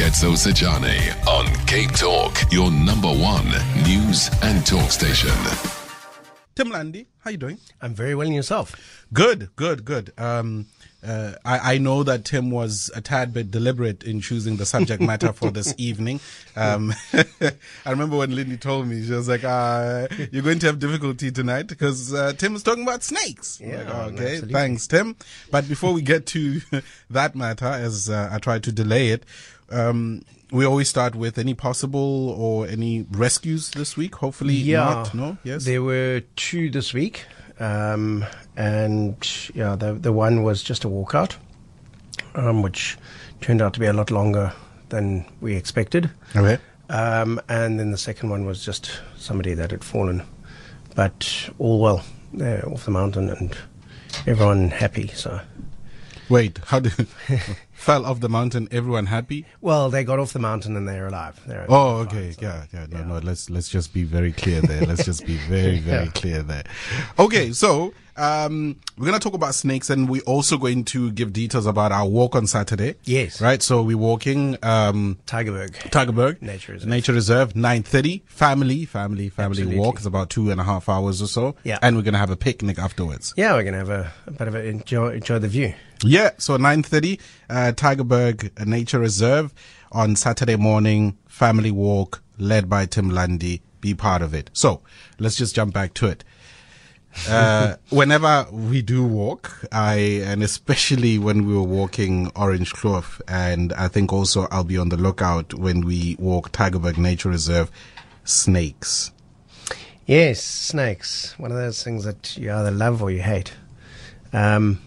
Ketso Sachane on Cape Talk, your number one news and talk station. Tim Lundy, how are you doing? I'm very well in yourself. Good, good, good. Um, uh, I, I, know that Tim was a tad bit deliberate in choosing the subject matter for this evening. Um, I remember when Lindy told me, she was like, uh, you're going to have difficulty tonight because uh, Tim is talking about snakes. Yeah, like, okay, absolutely. thanks, Tim. But before we get to that matter, as uh, I tried to delay it, um, we always start with any possible or any rescues this week. Hopefully Yeah. not. No? Yes? There were two this week. Um, and yeah, the, the one was just a walkout, um, which turned out to be a lot longer than we expected. Okay. Um, and then the second one was just somebody that had fallen. But all well, they're off the mountain and everyone happy. So, Wait, how did fell off the mountain? Everyone happy? well, they got off the mountain and they're alive. They're Oh, fine, okay, so, yeah, yeah. No, yeah. no. Let's let's just be very clear there. Let's just be very very Yeah. clear there. Okay, so um, we're gonna talk about snakes, and we're also going to give details about our walk on Saturday. Yes. Right. So we're walking um, Tygerberg. Tygerberg Nature Reserve. Nature Reserve, nine thirty. Family, family, family Absolutely. walk. It's about two and a half hours or so. Yeah. And we're gonna have a picnic afterwards. Yeah, we're going to have a, a bit of a enjoy, enjoy the view. Yeah, so 9.30, uh, Tygerberg Nature Reserve on Saturday morning, family walk led by Tim Lundy. Be part of it. So let's just jump back to it. Uh, whenever we do walk, I, and especially when we were walking Orange Kloof, and I think also I'll be on the lookout when we walk Tygerberg Nature Reserve, snakes. Yes, snakes. One of those things that you either love or you hate. Um,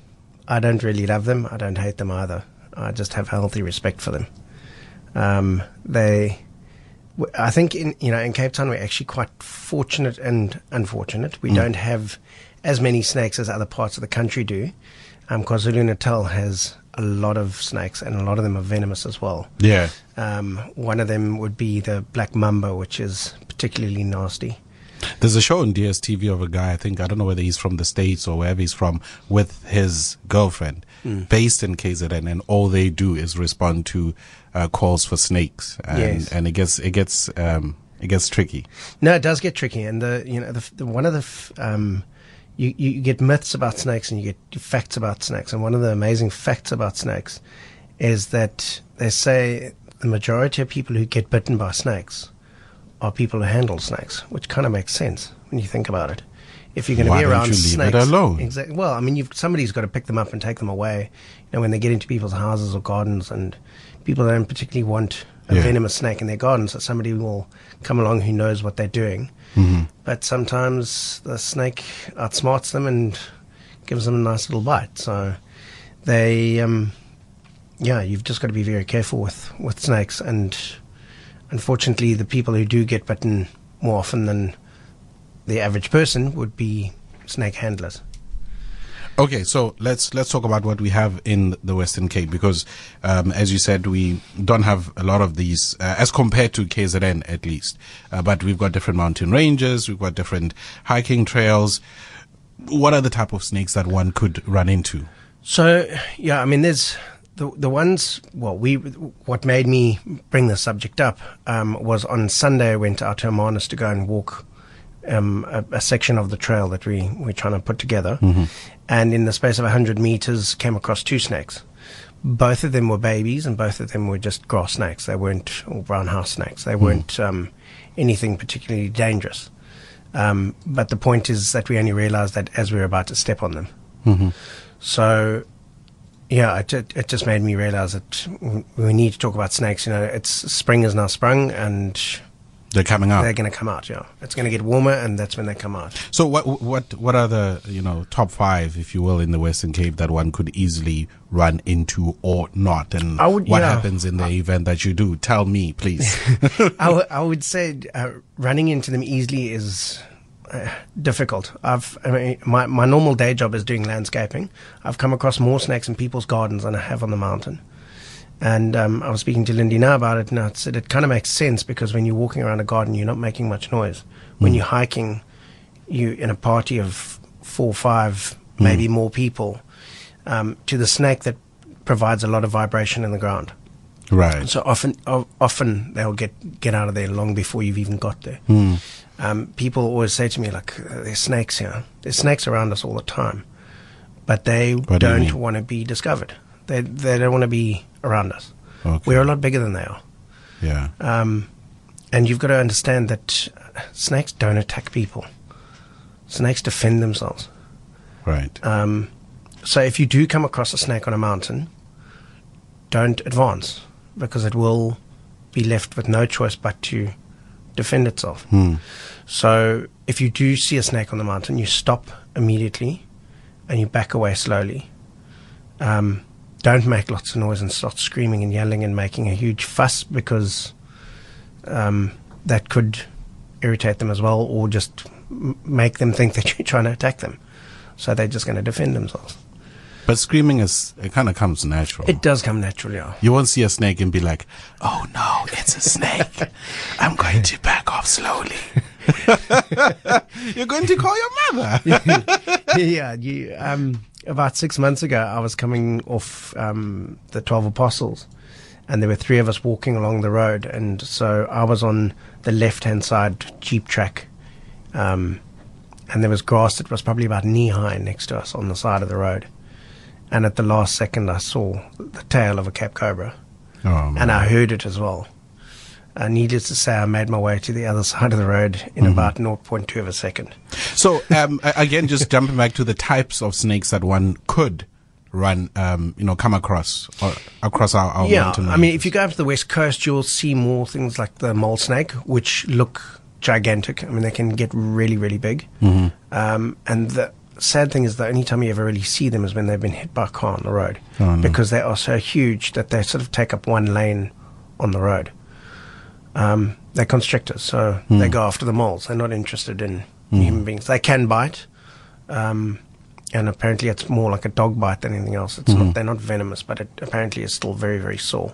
I don't really love them. I don't hate them either. I just have healthy respect for them. Um, they, I think in you know in Cape Town we're actually quite fortunate and unfortunate. We don't have as many snakes as other parts of the country do. Um, KwaZulu Natal has a lot of snakes, and a lot of them are venomous as well. Yeah. Um, one of them would be the black mamba, which is particularly nasty. There's a show on DSTV of a guy, I think, I don't know whether he's from the States or wherever he's from, with his girlfriend based in KZN, and all they do is respond to uh, calls for snakes. And, Yes. and it gets, it gets, um, it gets tricky. No, it does get tricky, and the you know the, the one of the f- um, you you get myths about snakes and you get facts about snakes, and one of the amazing facts about snakes is that they say the majority of people who get bitten by snakes are people who handle snakes, which kind of makes sense when you think about it. If you're going to be don't around you leave it snakes, alone? exactly. Well, I mean, you've, somebody's got to pick them up and take them away. You know, when they get into people's houses or gardens, and people don't particularly want a Yeah. venomous snake in their garden, so somebody will come along who knows what they're doing. Mm-hmm. But sometimes the snake outsmarts them and gives them a nice little bite. So they, um, yeah, you've just got to be very careful with, with snakes. And unfortunately, the people who do get bitten more often than the average person would be snake handlers. Okay, so let's let's talk about what we have in the Western Cape because, um, as you said, we don't have a lot of these uh, as compared to KZN at least. Uh, but we've got different mountain ranges, we've got different hiking trails. What are the type of snakes that one could run into? So yeah, I mean, there's the the ones. Well, we what made me bring the subject up um, was on Sunday I went out to Hermanus to go and walk um, a, a section of the trail that we we're trying to put together, and in the space of hundred meters, came across two snakes. Both of them were babies, and both of them were just grass snakes. They weren't or brown house snakes. They weren't um, anything particularly dangerous. Um, but the point is that we only realized that as we were about to step on them. So, yeah, it, it, it just made me realize that we need to talk about snakes. You know, it's spring is now sprung, and They're coming out. they're going to come out. Yeah, it's going to get warmer, and that's when they come out. So what what what are the you know top five, if you will, in the Western Cape that one could easily run into or not, and I would- what yeah. happens in the event that you do? Tell me, please. I, w- I would say uh, running into them easily is uh, difficult. I've I mean, my my normal day job is doing landscaping. I've come across more snakes in people's gardens than I have on the mountain. And um, I was speaking to Lindy now about it, and I said it kind of makes sense because when you're walking around a garden, you're not making much noise. When you're hiking, you in a party of four, five, maybe more people, um, to the snake that provides a lot of vibration in the ground. Right. So often, o- often they'll get get out of there long before you've even got there. Hmm. Um, people always say to me, like, uh, "There's snakes here. There's snakes around us all the time," but they What do don't want to be discovered. They they don't want to be around us. Okay. We're a lot bigger than they are, Yeah. um, and you've got to understand that snakes don't attack people. Snakes defend themselves. Right. Um, so if you do come across a snake on a mountain, don't advance because it will be left with no choice but to defend itself. Hmm. So if you do see a snake on the mountain, you stop immediately and you back away slowly. Um, don't make lots of noise and start screaming and yelling and making a huge fuss because um, that could irritate them as well or just m- make them think that you're trying to attack them. So they're just going to defend themselves. But screaming is it kind of comes natural. It does come naturally. yeah. you won't see a snake and be like, "Oh no, it's a snake. I'm going to back off slowly." You're going to call your mother. yeah, you, um, about six months ago, I was coming off um, the Twelve Apostles, and there were three of us walking along the road, and so I was on the left-hand side jeep track, um, and there was grass that was probably about knee high next to us on the side of the road, and at the last second, I saw the tail of a Cape Cobra, Oh, and I heard it as well. Uh, needless to say, I made my way to the other side of the road in about 0.2 of a second. So um, again, just jumping back to the types of snakes that one could run, um, you know, come across or across our, our yeah, mountain. I mean, if you go up to the west coast, you'll see more things like the mole snake, which look gigantic. I mean, they can get really, really big. Mm-hmm. Um, and the sad thing is, the only time you ever really see them is when they've been hit by a car on the road, Oh, no. because they are so huge that they sort of take up one lane on the road. Um, they're constrictors, so Hmm. they go after the moles. They're not interested in human beings. They can bite. Um, and apparently it's more like a dog bite than anything else. It's Mm-hmm. not, they're not venomous, but it apparently is still very, very sore.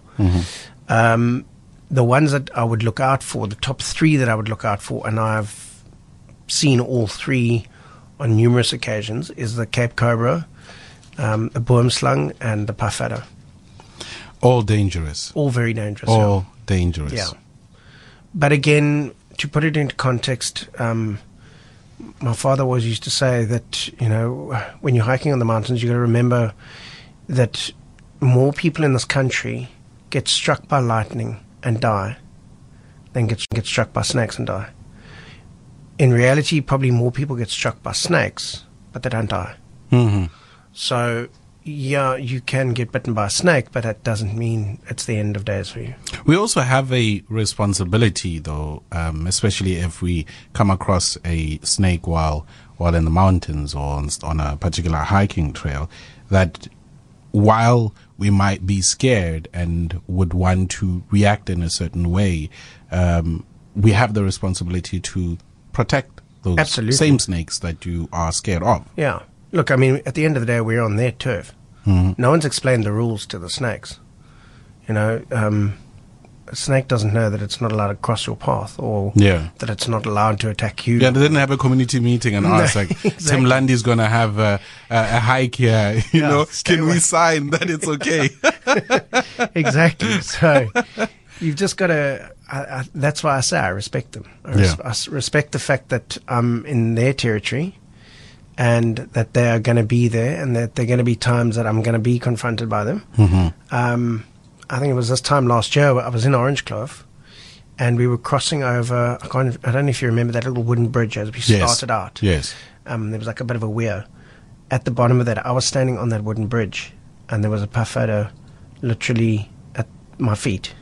Um, the ones that I would look out for, the top three that I would look out for, and I've seen all three on numerous occasions, is the Cape Cobra, um, the boomslang, and the puff adder. all dangerous, All very dangerous. yeah. all dangerous. Yeah. But again, to put it into context, um, my father always used to say that, you know, when you're hiking on the mountains, you've got to remember that more people in this country get struck by lightning and die than get, get struck by snakes and die. In reality, probably more people get struck by snakes, but they don't die. hmm So, yeah, you can get bitten by a snake, but that doesn't mean it's the end of days for you. We also have a responsibility, though, um, especially if we come across a snake while while in the mountains or on, on a particular hiking trail, that while we might be scared and would want to react in a certain way, um, we have the responsibility to protect those Absolutely. same snakes that you are scared of. Yeah. Look, I mean, at the end of the day, we're on their turf. No one's explained the rules to the snakes. You know, um, a snake doesn't know that it's not allowed to cross your path or Yeah. that it's not allowed to attack you. Yeah, they didn't have a community meeting and ask like Tim exactly. Lundy's gonna have a, a, a hike here. You Yeah, know, can we sign that it's okay? exactly. So you've just got to. That's why I say I respect them. I, res- Yeah. I respect the fact that I'm in their territory, and that they are going to be there, and that there are going to be times that I'm going to be confronted by them. Mm-hmm. Um, I think it was this time last year. I was in Orange Kloof, and we were crossing over. I, can't, I don't know if you remember that little wooden bridge as we Yes. started out. Yes. Um, there was like a bit of a weir. At the bottom of that, I was standing on that wooden bridge, and there was a puff adder literally at my feet.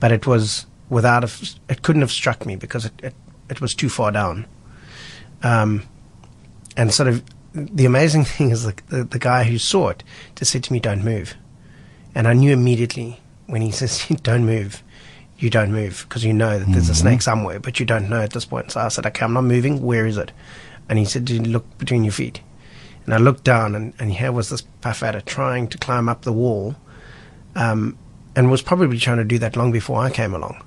But it was without a. It couldn't have struck me because it, it, it was too far down. Um, and sort of the amazing thing is the, the, the guy who saw it just said to me, Don't move. And I knew immediately when he says, Don't move, you don't move because you know that there's a snake somewhere, but you don't know at this point. So I said, Okay, I'm not moving. Where is it? And he said, look between your feet? And I looked down, and, and here was this puff adder trying to climb up the wall, um, and was probably trying to do that long before I came along.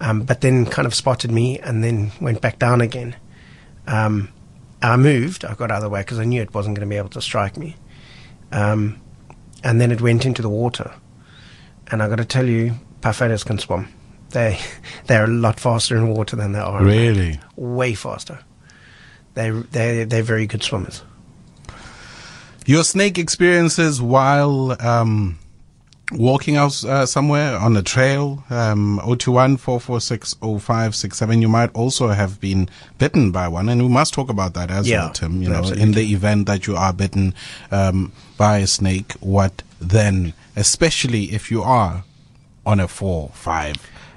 Um, but then kind of spotted me and then went back down again. Um, I moved. I got out of the way because I knew it wasn't going to be able to strike me. Um, and then it went into the water. And I've got to tell you, puff adders can swim. They they're a lot faster in water than they are. Really? Way faster. They they they're very good swimmers. Your snake experiences while um, walking out uh, somewhere on a trail, um, 021 446 0567. You might also have been bitten by one, and we must talk about that as Yeah, well, Tim. You know, in the event that you are bitten um, by a snake, what then? Especially if you are on a four, five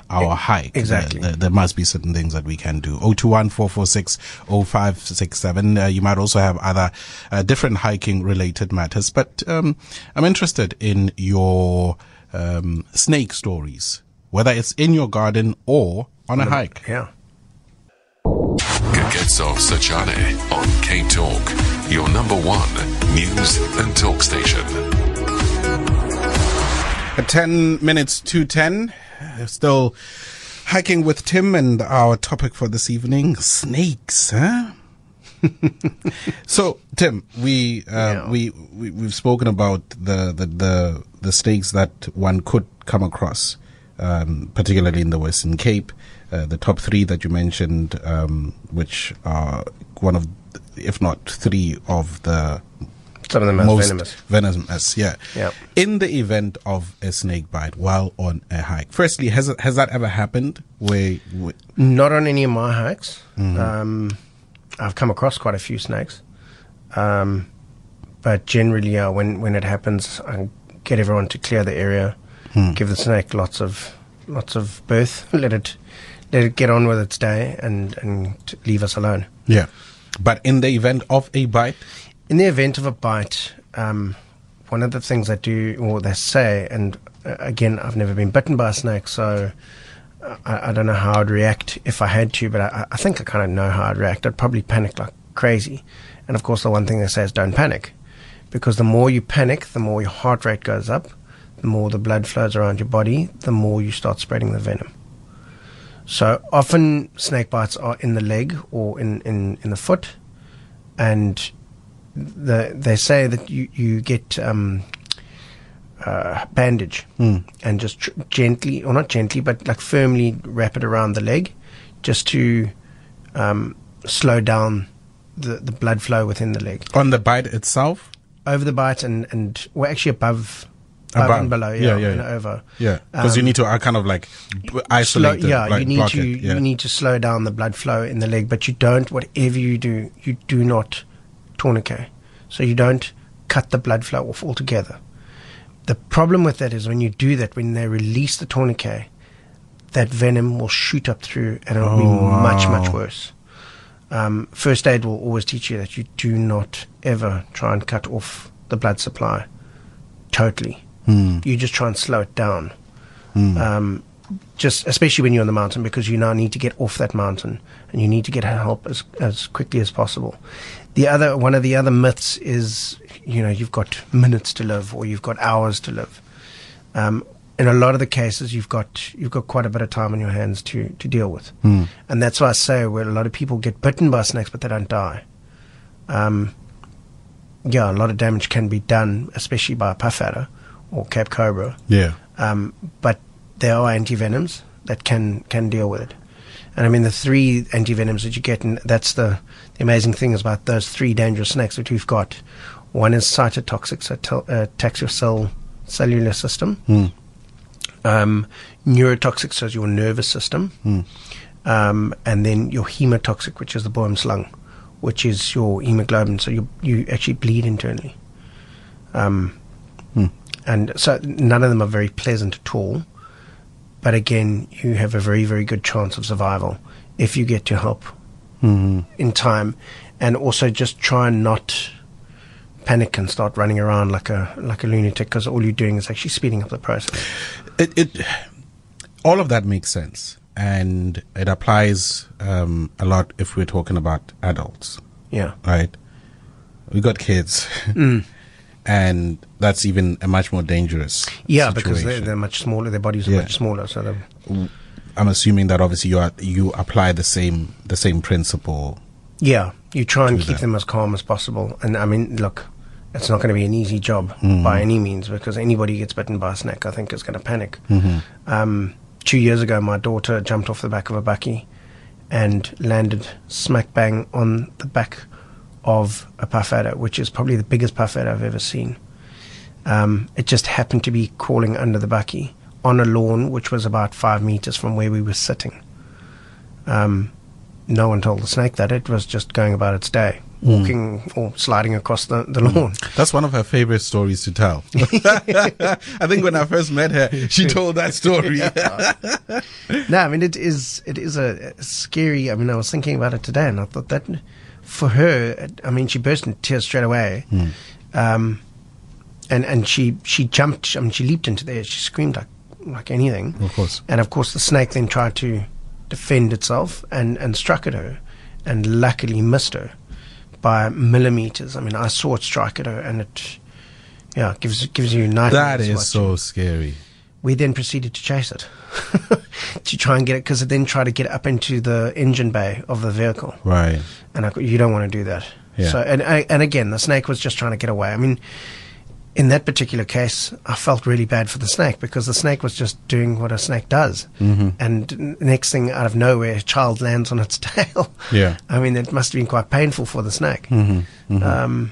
hour hike. Exactly. There, there- there must be certain things that we can do. 021 446 0567. Uh, you might also have other uh, different hiking related matters, but um, I'm interested in your um, snake stories, whether it's in your garden or on a hike. Yeah. Koketso Sachane on Cape Talk, your number one news and talk station. At 10 minutes to 10, uh, still hiking with Tim and our topic for this evening, snakes, huh? so Tim, we, uh, Yeah. we we we've spoken about the, the the the snakes that one could come across, um, particularly in the Western Cape. Uh, the top three that you mentioned, um, which are one of, if not three of the Some of them are most venomous. venomous, yeah. Yeah. In the event of a snake bite while on a hike, firstly, has has that ever happened? Where, where Not on any of my hikes. Mm-hmm. Um, I've come across quite a few snakes. Um, but generally, yeah, when, when it happens, I get everyone to clear the area, Hmm. give the snake lots of lots of birth, let it let it get on with its day, and and leave us alone. yeah, but in the event of a bite, In the event of a bite, um, one of the things they do, or they say, and uh, again, I've never been bitten by a snake, so uh, I, I don't know how I'd react if I had to, but I, I think I kind of know how I'd react. I'd probably panic like crazy. And of course, the one thing they say is don't panic, because the more you panic, the more your heart rate goes up, the more the blood flows around your body, the more you start spreading the venom. So often snake bites are in the leg or in, in, in the foot, and the, they say that you, you get um, uh, bandage and just tr- gently, or not gently, but like firmly wrap it around the leg just to um, slow down the, the blood flow within the leg. on the bite itself, Over the bite and, and well, actually above, above, and below, Yeah, yeah, yeah, and yeah. over. yeah, because you Um, need to uh, kind of like b- slow, isolate it, yeah, like you need to yeah. you need to slow down the blood flow in the leg, but you don't. Whatever you do, you do not tourniquet. So you don't cut the blood flow off altogether. The problem with that is when you do that, when they release the tourniquet, that venom will shoot up through, and it'll be Oh, much much wow. worse. Um, first aid will always teach you that you do not ever try and cut off the blood supply totally. Hmm. You just try and slow it down um, just especially when you're on the mountain because you now need to get off that mountain and you need to get help as as quickly as possible. The other one of the other myths is you know you've got minutes to live or you've got hours to live. Um, in a lot of the cases, you've got you've got quite a bit of time on your hands to to deal with, and that's why I say where a lot of people get bitten by snakes but they don't die. Um, yeah, a lot of damage can be done, especially by a puff adder or Cape Cobra yeah. um, but there are antivenoms that can can deal with it. And I mean, the three antivenoms that you get, and that's the, the amazing thing is about those three dangerous snakes that we've got. One is cytotoxic, so it uh, attacks your cell cellular system. Um, neurotoxic, so it's your nervous system. Um, and then your hemotoxic, which is the boomslang, which is your hemoglobin, so you you actually bleed internally. Um, and so none of them are very pleasant at all. But again, you have a very, very good chance of survival if you get to help in time, and also just try and not panic and start running around like a like a lunatic because all you're doing is actually speeding up the process. it, it all of that makes sense. And it applies um, a lot if we're talking about adults. Yeah, right? We got kids and that's even a much more dangerous yeah, because they're, they're much smaller. Their bodies are Yeah. much smaller, so i'm assuming that obviously you are you apply the same the same principle Yeah, you try and keep that. them as calm as possible. And I mean, look, it's not going to be an easy job Mm-hmm. by any means because anybody gets bitten by a snake, I think, is going to panic. Mm-hmm. Um, two years ago, my daughter jumped off the back of a bakkie and landed smack bang on the back of a puff adder, which is probably the biggest puff adder I've ever seen. Um, it just happened to be crawling under the bakkie on a lawn which was about five meters from where we were sitting. Um, no one told the snake that it was just going about its day, walking or sliding across the, the lawn. That's one of her favorite stories to tell. I think when I first met her, she told that story. no, I mean it is it is a, a scary. I mean, I was thinking about it today, and I thought that for her, I mean, she burst into tears straight away, um, and and she she jumped. I mean, she leaped into the air. She screamed like like anything. Of course. And of course, the snake then tried to defend itself and and struck at her, and luckily missed her by millimeters. I mean, I saw it strike at her, and it. Yeah, gives gives you nightmares. that is watching so scary. We then proceeded to chase it to try and get it because it then tried to get up into the engine bay of the vehicle Right. and I, you don't want to do that Yeah. so and and again the snake was just trying to get away i mean in that particular case i felt really bad for the snake because the snake was just doing what a snake does mm-hmm. and next thing out of nowhere a child lands on its tail Yeah. i mean it must have been quite painful for the snake mm-hmm. Um,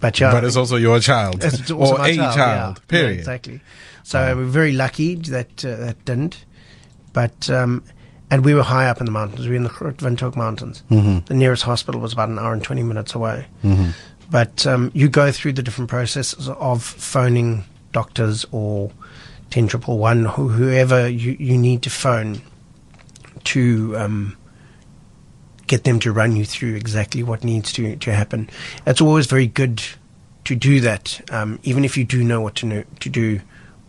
but yeah but it's also your child. it's also or my a child, child. yeah. Period. Yeah, exactly. So we're very lucky that uh, that didn't. But um, and we were high up in the mountains. We were in the Windhoek Mountains. Mm-hmm. The nearest hospital was about an hour and twenty minutes away. Mm-hmm. But um, you go through the different processes of phoning doctors or ten triple one, who whoever you, you need to phone to um, get them to run you through exactly what needs to, to happen. It's always very good to do that, um, even if you do know what to know, to do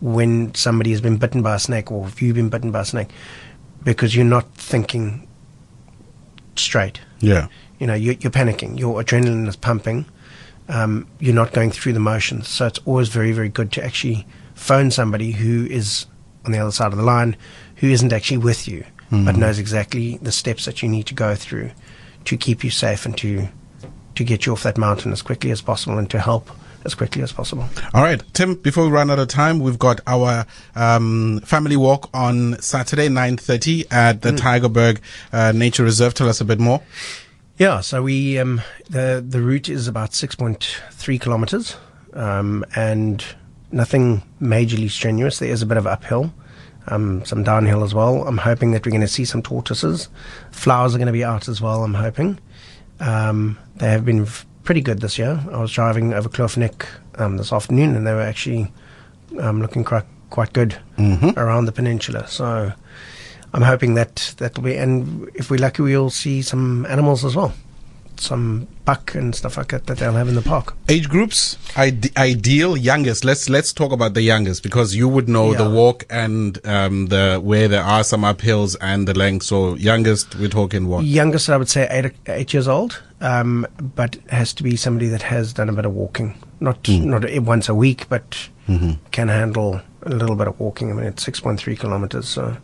when somebody has been bitten by a snake or if you've been bitten by a snake, because you're not thinking straight. Yeah. You know, you're, you're panicking. Your adrenaline is pumping. Um, you're not going through the motions. So it's always very, very good to actually phone somebody who is on the other side of the line, who isn't actually with you, but knows exactly the steps that you need to go through to keep you safe and to to get you off that mountain as quickly as possible and to help as quickly as possible. All right, Tim. Before we run out of time, we've got our um, family walk on Saturday, nine thirty at the Tygerberg uh, Nature Reserve. Tell us a bit more. Yeah, so we um, the the route is about six point three kilometers, um, and nothing majorly strenuous. There is a bit of uphill, um, some downhill as well. I'm hoping that we're going to see some tortoises. Flowers are going to be out as well. I'm hoping. Um, they have been pretty good this year. I was driving over Kloof Nek um, this afternoon, and they were actually um, looking quite quite good around the peninsula. So. I'm hoping that that will be, and if we're lucky, we'll see some animals as well, some buck and stuff like that that they'll have in the park. Age groups, ide- ideal youngest. Let's let's talk about the youngest because you would know the walk and um, the where there are some uphills and the length. So youngest, we're talking what? Youngest, I would say eight eight years old, um, but it has to be somebody that has done a bit of walking, not not once a week, but can handle a little bit of walking. I mean, it's six point three kilometers, so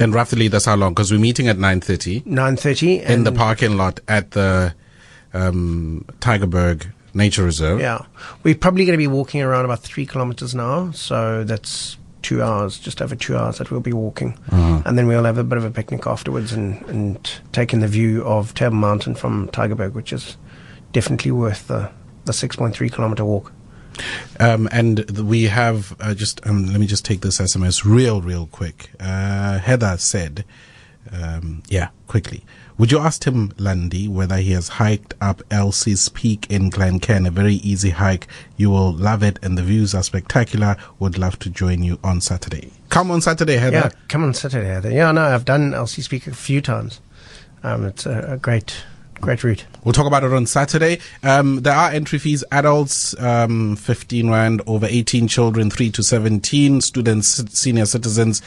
And roughly that's how long? Because we're meeting at nine thirty. Nine thirty in the parking lot at the um, Tygerberg Nature Reserve. Yeah, we're probably going to be walking around about three kilometers an hour, so that's two hours, just over two hours that we'll be walking, and then we'll have a bit of a picnic afterwards and and take in the view of Table Mountain from Tygerberg, which is definitely worth the the six point three kilometer walk. Um, and we have uh, just um, let me just take this SMS real, real quick. Uh, Heather said, um, "Yeah, quickly. Would you ask Tim Lundy whether he has hiked up Elsie's Peak in Glen Glencairn? A very easy hike. You will love it, and the views are spectacular. Would love to join you on Saturday. Come on Saturday, Heather. Yeah, come on Saturday. Heather. Yeah, no, I've done Elsie Peak a few times. Um, it's a, a great, great route. We'll talk about it on Saturday. Um, there are entry fees. Adults, um, 15 rand. Over 18 children, 3 to 17. Students, senior citizens,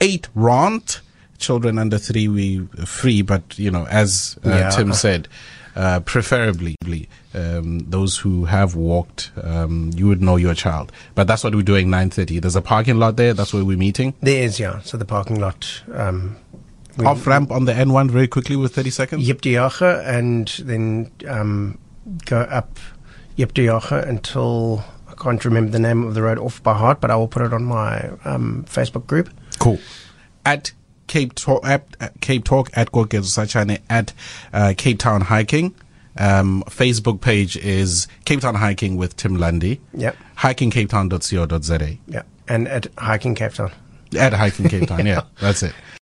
8 rand. Children under 3, we free. But, you know, as uh, Yeah. Tim said, uh, preferably um, those who have walked, um, you would know your child. But that's what we're doing 9.30. There's a parking lot there. That's where we're meeting. There is, yeah. So the parking lot. Um, Off ramp on the N1 very quickly with 30 seconds. Yip de and then um, go up Yep, Diache until I can't remember the name of the road off by heart, but I will put it on my um, Facebook group. Cool. At Cape Talk, at, Cape Talk, at Sachane, at uh, Cape Town Hiking. Um, Facebook page is Cape Town Hiking with Tim Lundy. Yep. Hikingcapetown.co.za. Yeah, and at Hiking Cape Town. At Hiking Cape Town, yeah, that's it.